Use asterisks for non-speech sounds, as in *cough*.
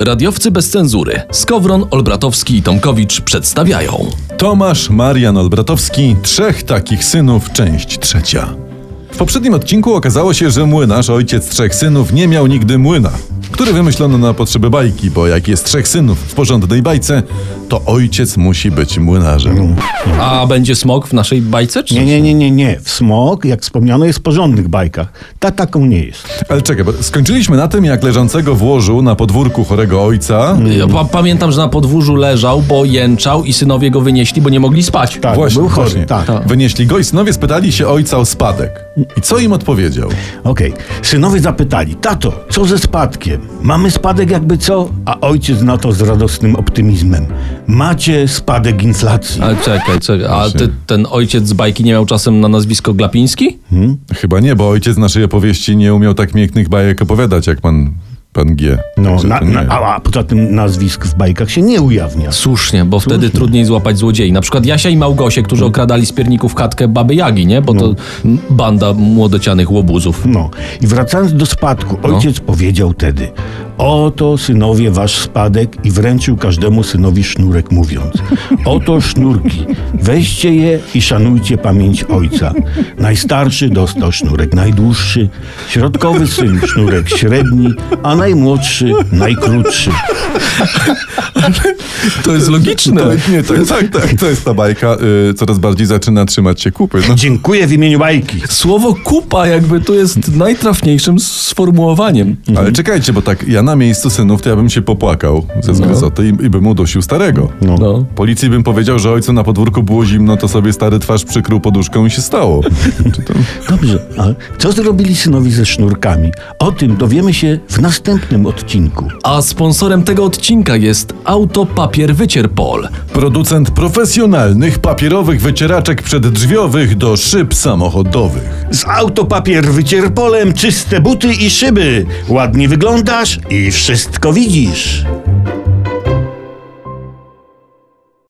Radiowcy bez cenzury. Skowron, Olbratowski i Tomkowicz przedstawiają. Tomasz Marian Olbratowski, trzech takich synów, część trzecia. W poprzednim odcinku okazało się, że młynarz, ojciec trzech synów, nie miał nigdy młyna, który wymyślono na potrzeby bajki, bo jak jest trzech synów w porządnej bajce, to ojciec musi być młynarzem. A będzie smok w naszej bajce? Czy Nie, nie, nie, nie, nie. W smok, jak wspomniano, jest w porządnych bajkach. Ta taką nie jest. Ale czekaj, bo skończyliśmy na tym, jak leżącego w łożu na podwórku chorego ojca... Ja pa- pamiętam, że na podwórzu leżał, bo jęczał i synowie go wynieśli, bo nie mogli spać. Tak, Właśnie, był chory. właśnie. Tak. Wynieśli go i synowie spytali się ojca o spadek. I co im odpowiedział? Okej. Synowie zapytali, tato, co ze spadkiem? Mamy spadek jakby co? A ojciec na to z radosnym optymizmem. Macie spadek inflacji. Ale czekaj, czekaj. A ty, ten ojciec z bajki nie miał czasem na nazwisko Glapiński? Chyba nie, bo ojciec naszej opowieści nie umiał tak pięknych bajek opowiadać, jak pan, pan G. No, na, to na, a, a poza tym nazwisk w bajkach się nie ujawnia. Słusznie, bo wtedy trudniej złapać złodziei. Na przykład Jasia i Małgosie, którzy okradali z pierników chatkę Baby Jagi, nie? Bo to m, banda młodocianych łobuzów. No i wracając do spadku, ojciec powiedział tedy: Oto synowie wasz spadek i wręczył każdemu synowi sznurek, mówiąc: Oto sznurki, weźcie je i szanujcie pamięć ojca. Najstarszy dostał sznurek najdłuższy, środkowy syn sznurek średni, a najmłodszy najkrótszy. To jest logiczne. To, nie, to, tak, tak, to jest ta bajka. Y, coraz bardziej zaczyna trzymać się kupy. No. Dziękuję w imieniu bajki. Słowo kupa jakby tu jest najtrafniejszym sformułowaniem. Ale czekajcie, bo tak, ja na miejscu synów to ja bym się popłakał ze zgryzoty i, i bym udusił starego. No. No. Policji bym powiedział, że ojcu na podwórku było zimno, to sobie stary twarz przykrył poduszką i się stało. *laughs* To... Dobrze, a co zrobili synowi ze sznurkami? O tym dowiemy się w następnym odcinku. A sponsorem tego odcinka jest Autopapier Wycierpol. Producent profesjonalnych papierowych wycieraczek przeddrzwiowych do szyb samochodowych. Z autopapier wycierpolem czyste buty i szyby. Ładnie wyglądasz i wszystko widzisz.